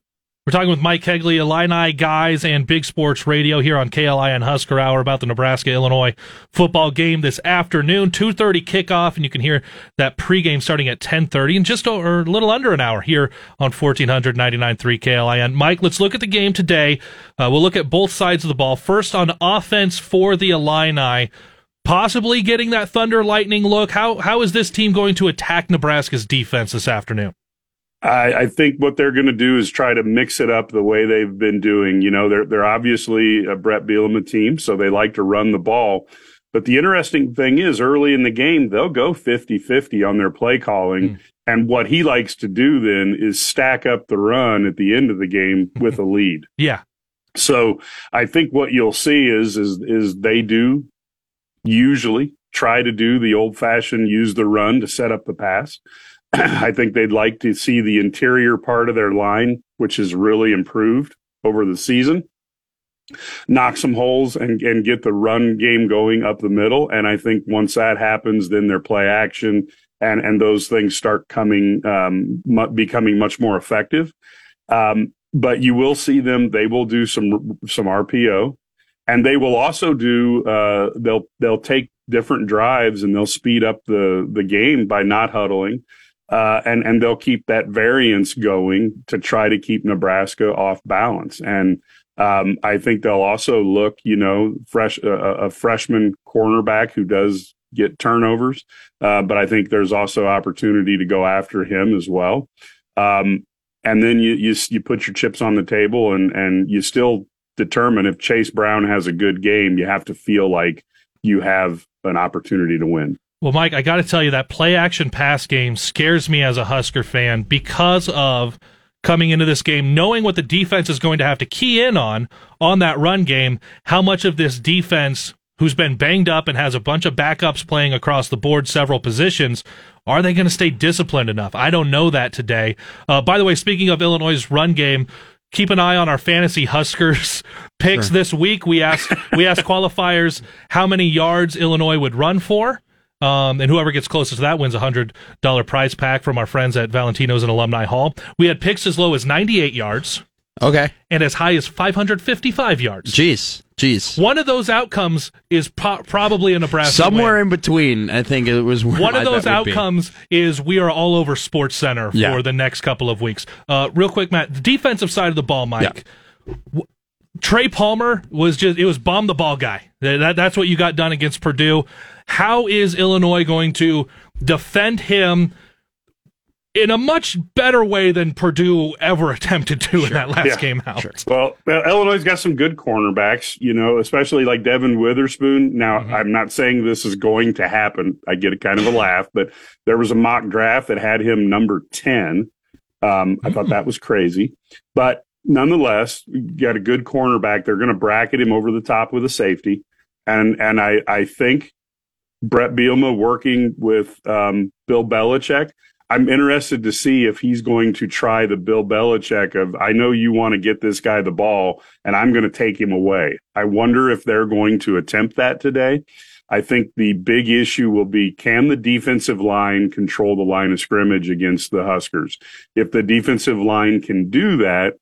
We're talking with Mike Kegley, Illini guys, and Big Sports Radio here on KLI and Husker Hour about the Nebraska Illinois football game this afternoon. Two thirty kickoff, and you can hear that pregame starting at ten thirty in just over, a little under an hour here on fourteen hundred ninety nine three KLIN. Mike, let's look at the game today. Uh, we'll look at both sides of the ball. First on offense for the Illini, possibly getting that thunder lightning look. How how is this team going to attack Nebraska's defense this afternoon? I, I think what they're going to do is try to mix it up the way they've been doing. You know, they're they're obviously a Bret Bielema team, so they like to run the ball. But the interesting thing is, early in the game, they'll go 50-50 on their play calling. Mm. And what he likes to do then is stack up the run at the end of the game with a lead. Yeah. So I think what you'll see is is is they do usually try to do the old fashioned use the run to set up the pass. I think they'd like to see the interior part of their line, which has really improved over the season, knock some holes and, and get the run game going up the middle. And I think once that happens, then their play action and, and those things start coming, um, becoming much more effective. Um, but you will see them, they will do some, some RPO and they will also do, uh, they'll, they'll take different drives and they'll speed up the, the game by not huddling uh, and and they'll keep that variance going to try to keep Nebraska off balance. And um, I think they'll also look, you know, fresh uh, a freshman cornerback who does get turnovers, uh, but I think there's also opportunity to go after him as well. Um, and then you, you you put your chips on the table, and and you still determine if Chase Brown has a good game. You have to feel like you have an opportunity to win. Well, Mike, I got to tell you that play action pass game scares me as a Husker fan because of coming into this game knowing what the defense is going to have to key in on on that run game, how much of this defense who's been banged up and has a bunch of backups playing across the board several positions are they going to stay disciplined enough? I don't know that today. Uh, by the way, speaking of Illinois' run game, keep an eye on our fantasy Huskers picks sure. this week. We asked we asked qualifiers how many yards Illinois would run for. Um, and whoever gets closest to that wins a hundred dollar prize pack from our friends at Valentino's and Alumni Hall. We had picks as low as ninety eight yards. Okay. And as high as 555 yards. Jeez. Jeez. One of those outcomes is po- probably a Nebraska. Somewhere win. in between, I think it was One of those bet would be. outcomes is we are all over Sports Center for Yeah. the next couple of weeks. Uh, real quick, Matt, the defensive side of the ball, Mike. W- Trey Palmer was just it was bomb the ball guy. That- that's what you got done against Purdue. How is Illinois going to defend him in a much better way than Purdue ever attempted to in that last Yeah. game out? Well, well, Illinois' got some good cornerbacks, you know, especially like Devon Witherspoon. Now, Mm-hmm. I'm not saying this is going to happen. I get a kind of a laugh, but there was a mock draft that had him number 10. Um, I thought that was crazy, but nonetheless, got a good cornerback. They're going to bracket him over the top with a safety. And, and I, I think Bret Bielema working with, um, Bill Belichick, I'm interested to see if he's going to try the Bill Belichick of, I know you want to get this guy the ball and I'm going to take him away. I wonder if they're going to attempt that today. I think the big issue will be can the defensive line control the line of scrimmage against the Huskers? If the defensive line can do that,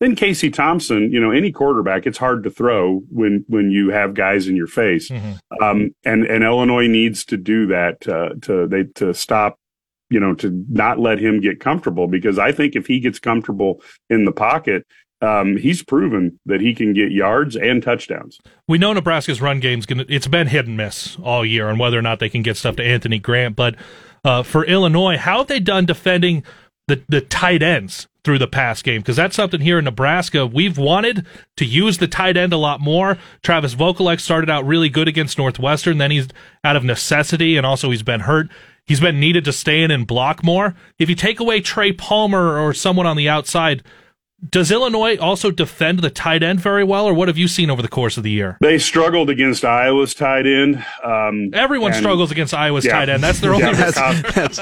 then Casey Thompson, you know, any quarterback, it's hard to throw when when you have guys in your face. Um, and and Illinois needs to do that uh, to they to stop you know, to not let him get comfortable because I think if he gets comfortable in the pocket, um, he's proven that he can get yards and touchdowns. We know Nebraska's run game's gonna it's been hit and miss all year on whether or not they can get stuff to Anthony Grant. But uh, for Illinois, how have they done defending the the tight ends through the pass game? Because that's something here in Nebraska we've wanted to use the tight end a lot more. Travis Vokolek started out really good against Northwestern, then he's out of necessity, and also he's been hurt. He's been needed to stay in and block more. If you take away Trey Palmer or someone on the outside, does Illinois also defend the tight end very well, or what have you seen over the course of the year? They struggled against Iowa's tight end. Um, Everyone and- struggles against Iowa's Yeah. tight end. That's their only. Yeah, that's-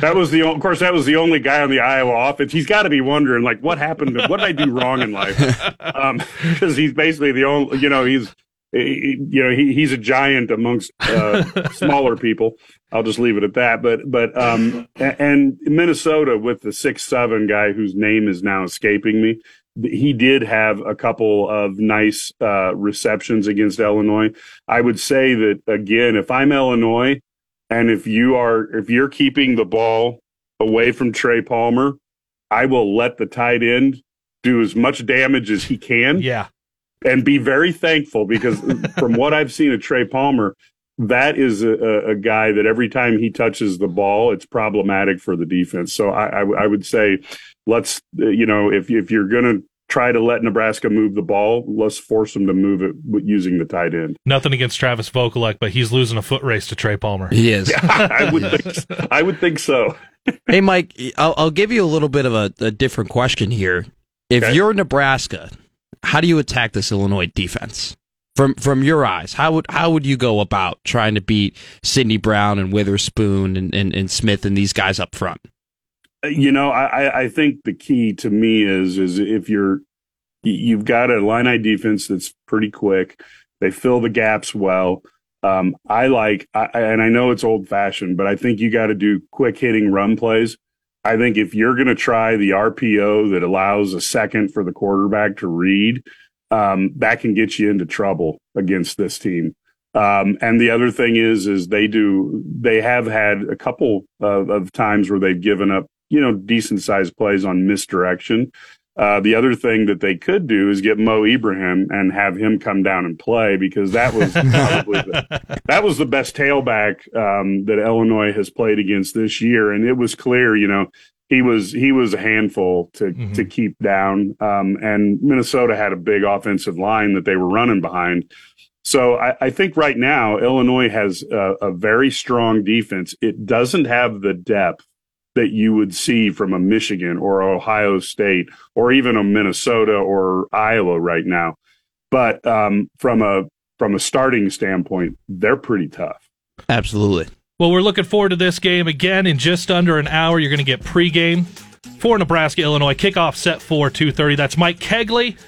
that was the, of course, that was the only guy on the Iowa offense. He's got to be wondering, like, what happened? To, what did I do wrong in life? Because he's basically the only, you know, he's, he, you know, he, he's a giant amongst uh, smaller people. I'll just leave it at that. But, but, um, and Minnesota with the six seven guy whose name is now escaping me. He did have a couple of nice uh, receptions against Illinois. I would say that again, if I'm Illinois, and if you are, if you're keeping the ball away from Trey Palmer, I will let the tight end do as much damage as he can. Yeah. And be very thankful because from what I've seen of Trey Palmer, that is a, a, a guy that every time he touches the ball, it's problematic for the defense. So I, I, I would say, let's, uh, you know, if, if you're going to try to let Nebraska move the ball, let's force them to move it using the tight end. Nothing against Travis Vokolek, but he's losing a foot race to Trey Palmer. He is. I would think, I would think so. hey, Mike, I'll, I'll give you a little bit of a, a different question here. If Okay. you're Nebraska, how do you attack this Illinois defense? From from your eyes, how would how would you go about trying to beat Sydney Brown and Witherspoon and, and, and Smith and these guys up front? you know, I, I- I think the key to me is is if you're you've got a line eye defense that's pretty quick. They fill the gaps well. Um, I like, I, and I know it's old fashioned, but I think you got to do quick hitting run plays. I think if you're going to try the RPO that allows a second for the quarterback to read, um, that can get you into trouble against this team. Um, and the other thing is, is they do, they have had a couple of, of times where they've given up, you know, decent sized plays on misdirection. Uh, the other thing that they could do is get Mo Ibrahim and have him come down and play because that was probably the, that was the best tailback um, that Illinois has played against this year, and it was clear, you know, he was he was a handful to to keep down. Um, and Minnesota had a big offensive line that they were running behind. So I, I think right now Illinois has a, a very strong defense. It doesn't have the depth that you would see from a Michigan or Ohio State or even a Minnesota or Iowa right now. But um, from a from a starting standpoint, they're pretty tough. Absolutely. Well, we're looking forward to this game again in just under an hour. You're going to get pregame for Nebraska, Illinois. Kickoff set for 2.30. That's Mike Kegley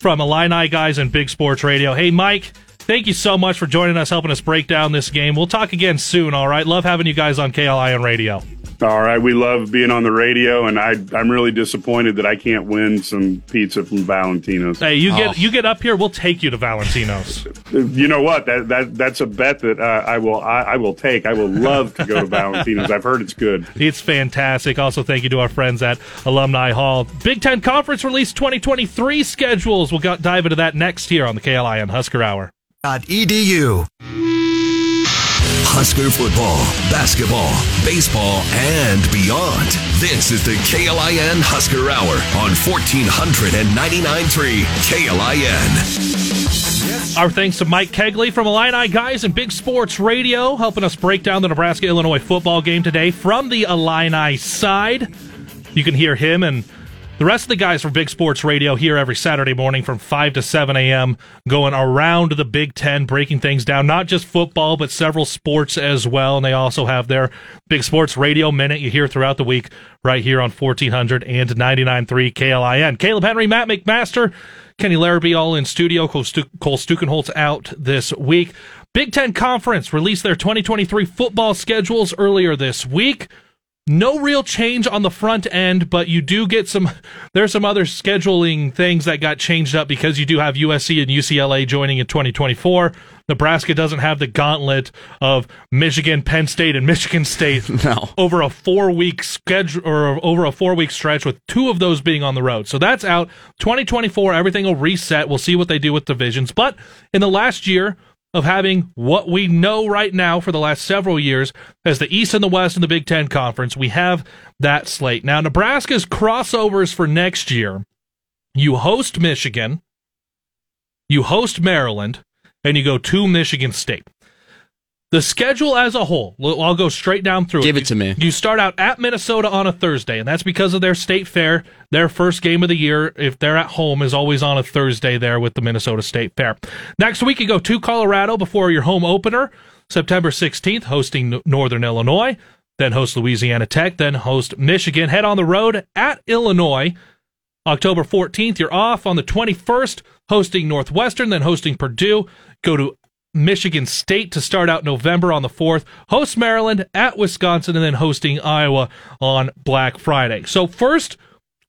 from Illini Guys and Big Sports Radio. Hey, Mike, thank you so much for joining us, helping us break down this game. We'll talk again soon, all right? Love having you guys on KLI KLIN Radio. All right, we love being on the radio, and I, I'm really disappointed that I can't win some pizza from Valentino's. Hey, you get you get up here, we'll take you to Valentino's. You know what? That that that's a bet that uh, I will I, I will take. I will love to go to Valentino's. I've heard it's good. It's fantastic. Also, thank you to our friends at Alumni Hall. Big Ten Conference release 2023 schedules. We'll go, dive into that next here on the KLI KLIN Husker Hour. edu. Husker football, basketball, baseball, and beyond. This is the KLIN Husker Hour on 1499.3 KLIN. Our thanks to Mike Kegley from Illini Guys and Big Sports Radio, helping us break down the Nebraska Illinois football game today from the Illini side. You can hear him and the rest of the guys from Big Sports Radio here every Saturday morning from 5 to 7 a.m., going around the Big Ten, breaking things down, not just football, but several sports as well. And they also have their Big Sports Radio Minute you hear throughout the week right here on 1400 and 99.3 KLIN. Caleb Henry, Matt McMaster, Kenny Larrabee all in studio. Cole, Stu- Cole Stukenholtz out this week. Big Ten Conference released their 2023 football schedules earlier this week. No real change on the front end, but you do get some. There's some other scheduling things that got changed up because you do have USC and UCLA joining in 2024. Nebraska doesn't have the gauntlet of Michigan, Penn State, and Michigan State no. over a four week schedule or over a four week stretch, with two of those being on the road. So that's out. 2024, everything will reset. We'll see what they do with divisions. But in the last year, of having what we know right now for the last several years as the East and the West in the Big Ten Conference. We have that slate. Now, Nebraska's crossovers for next year you host Michigan, you host Maryland, and you go to Michigan State. The schedule as a whole, I'll go straight down through Give it. it to me. You start out at Minnesota on a Thursday, and that's because of their state fair. Their first game of the year, if they're at home, is always on a Thursday there with the Minnesota State Fair. Next week, you go to Colorado before your home opener, September 16th, hosting Northern Illinois, then host Louisiana Tech, then host Michigan. Head on the road at Illinois. October 14th, you're off on the 21st, hosting Northwestern, then hosting Purdue. Go to Michigan State to start out November on the 4th, host Maryland at Wisconsin, and then hosting Iowa on Black Friday. So, first,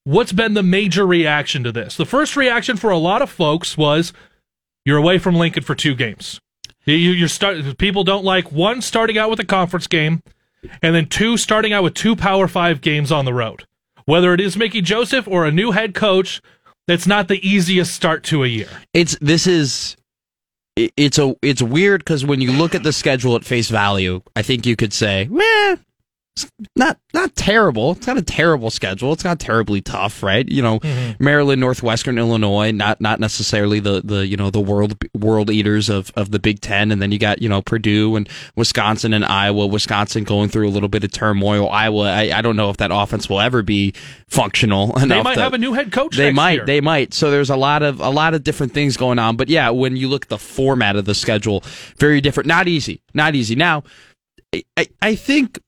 what's been the major reaction to this? The first reaction for a lot of folks was you're away from Lincoln for two games. You, you're start, people don't like one starting out with a conference game, and then two starting out with two Power Five games on the road. Whether it is Mickey Joseph or a new head coach, that's not the easiest start to a year. It's this is it's a it's weird because when you look at the schedule at face value, I think you could say, it's not not terrible. It's not a terrible schedule. It's not terribly tough, right? You know, Mm-hmm. Maryland, Northwestern Illinois, not not necessarily the, the you know the world world eaters of, of the Big Ten, and then you got you know Purdue and Wisconsin and Iowa. Wisconsin going through a little bit of turmoil. Iowa, I, I don't know if that offense will ever be functional enough. They might have a new head coach. they might year. they might so there's a lot of a lot of different things going on but yeah when you look at the format of the schedule very different not easy not easy now i, I- I think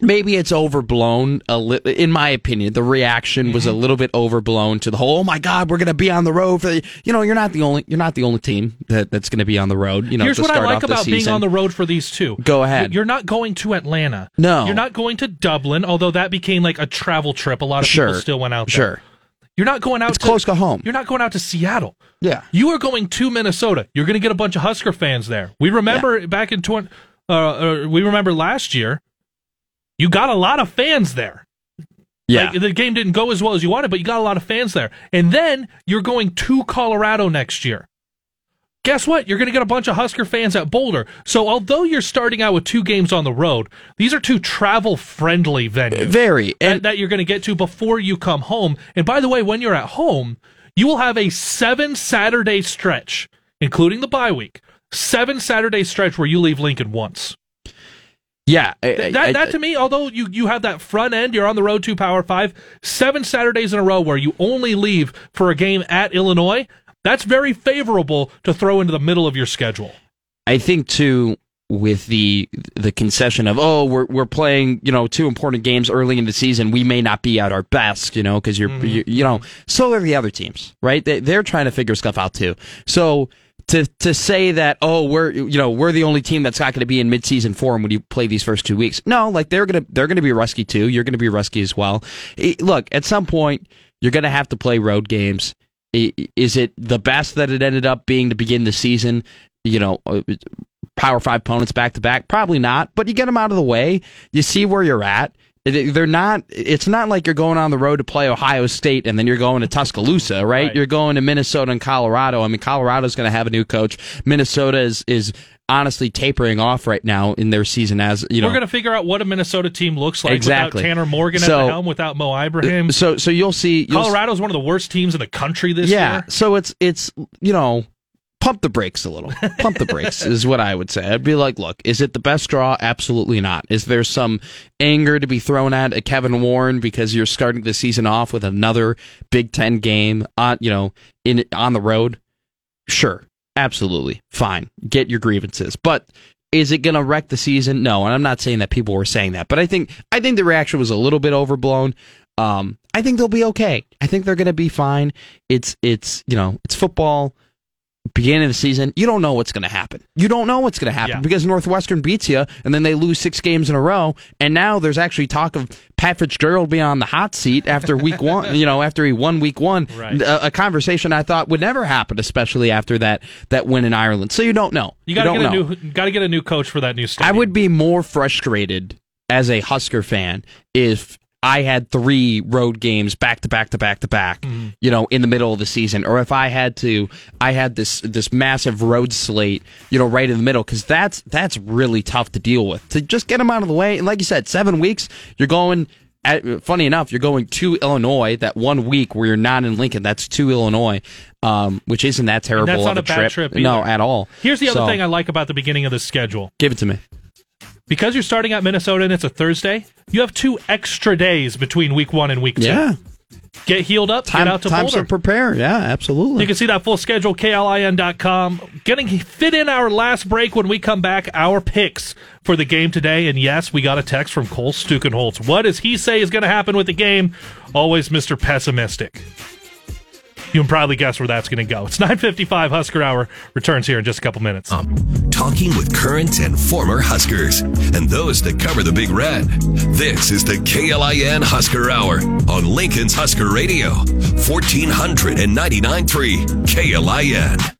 maybe it's overblown a li- in my opinion the reaction was a Mm-hmm. little bit overblown to the whole oh my god we're going to be on the road for the, you know you're not the only you're not the only team that, that's going to be on the road you know Here's what I like about being on the road for these two. Go ahead. You're not going to Atlanta. No. You're not going to Dublin, although that became like a travel trip. A lot of people still went out there. sure You're not going out It's to close to home. You're not going out to Seattle. yeah You are going to Minnesota. You're going to get a bunch of Husker fans there. We remember back in 20 uh, uh, we remember last year you got a lot of fans there. yeah Like, the game didn't go as well as you wanted, but you got a lot of fans there. And then you're going to Colorado next year. Guess what? You're going to get a bunch of Husker fans at Boulder. So although you're starting out with two games on the road, these are two travel friendly venues. very that, that you're going to get to before you come home. And by the way, when you're at home, you will have a seven Saturday stretch, including the bye week. Seven Saturday stretch where you leave Lincoln once. Yeah I- Th- that, I- that to me, although you, you have that front end, you're on the road to Power Five, seven Saturdays in a row where you only leave for a game at Illinois. That's very favorable to throw into the middle of your schedule. I think too with the the concession of oh we're we're playing you know two important games early in the season we may not be at our best you know because you're Mm-hmm. you, you know so are the other teams right they they're trying to figure stuff out too so to to say that oh we're you know we're the only team that's not going to be in midseason form when you play these first two weeks. No, like they're gonna they're gonna be rusty too. You're gonna be rusty as well. It- look, at some point you're gonna have to play road games. I- Is it the best that it ended up being to begin the season? You know, uh, Power Five opponents back to back. Probably not, but you get them out of the way. You see where you're at. They're not. It's not like you're going on the road to play Ohio State and then you're going to Tuscaloosa, right? You're going to Minnesota and Colorado. I mean, Colorado's going to have a new coach. Minnesota is is honestly tapering off right now in their season as you know. We're going to figure out what a Minnesota team looks like Exactly. without Tanner Morgan at the helm, without Mo Ibrahim. so so you'll see. You'll Colorado's one of the worst teams in the country this yeah. year. So it's it's you know pump the brakes a little. Pump the brakes is what I would say. I'd be like, look, is it the best draw? Absolutely not. Is there some anger to be thrown at a Kevin Warren because you're starting the season off with another Big Ten game on you know in on the road? Sure, absolutely, fine. Get your grievances, but. Is it going to wreck the season? No, and I'm not saying that people were saying that, but I think I think the reaction was a little bit overblown. Um, I think they'll be okay. I think they're going to be fine. It's it's you know it's football. Beginning of the season, you don't know what's going to happen. You don't know what's going to happen Yeah. because Northwestern beats you, and then they lose six games in a row. And now there's actually talk of Pat Fitzgerald being on the hot seat after week one. You know, after he won week one, Right. a, a conversation I thought would never happen, especially after that that win in Ireland. So you don't know. You got to get a new got to get a new coach for that new stadium. I would be more frustrated as a Husker fan if I had three road games back to back to back to back, Mm-hmm. you know, in the middle of the season, or if I had to, I had this this massive road slate, you know, right in the middle, because that's that's really tough to deal with. To just get them out of the way, and like you said, seven weeks, you're going. At, funny enough, you're going to Illinois that one week where you're not in Lincoln. That's to Illinois, um, which isn't that terrible that's of not a a bad trip no, at all. Here's the other So, thing I like about the beginning of the schedule. Give it to me. Because you're starting at Minnesota and it's a Thursday, you have two extra days between week one and week two. Yeah. Get healed up, Time, get out to time Boulder. to prepare. Yeah, absolutely. You can see that full schedule, KLIN.com. Getting fit in our last break when we come back, our picks for the game today. And yes, we got a text from Cole Stukenholtz. What does he say is going to happen with the game? Always Mr. Pessimistic. You can probably guess where that's going to go. It's 9.55 Husker Hour. Returns here in just a couple minutes. Um, talking with current and former Huskers and those that cover the Big Red. This is the KLIN Husker Hour on Lincoln's Husker Radio, 1499.3 KLIN.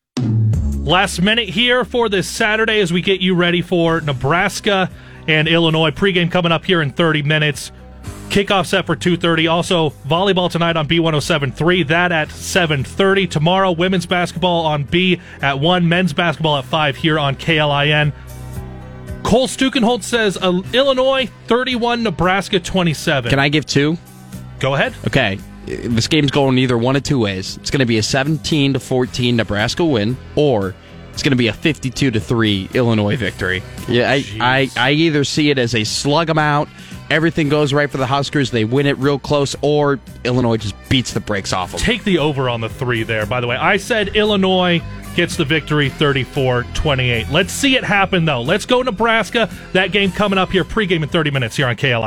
Last minute here for this Saturday as we get you ready for Nebraska and Illinois pregame coming up here in 30 minutes. Kickoff set for 2:30. Also volleyball tonight on B1073. That at 7:30 tomorrow. Women's basketball on B at one. Men's basketball at five here on KLIN. Cole Stukenholtz says uh, Illinois 31, Nebraska 27. Can I give two? Go ahead. Okay. This game's going either one of two ways. It's going to be a 17 to 14 Nebraska win, or it's going to be a 52 to 3 Illinois victory. Yeah, I, I, I either see it as a slug 'em out, everything goes right for the Huskers, they win it real close, or Illinois just beats the brakes off them. Take the over on the three there, by the way. I said Illinois gets the victory 34 28. Let's see it happen, though. Let's go Nebraska. That game coming up here, pregame in 30 minutes here on KLI.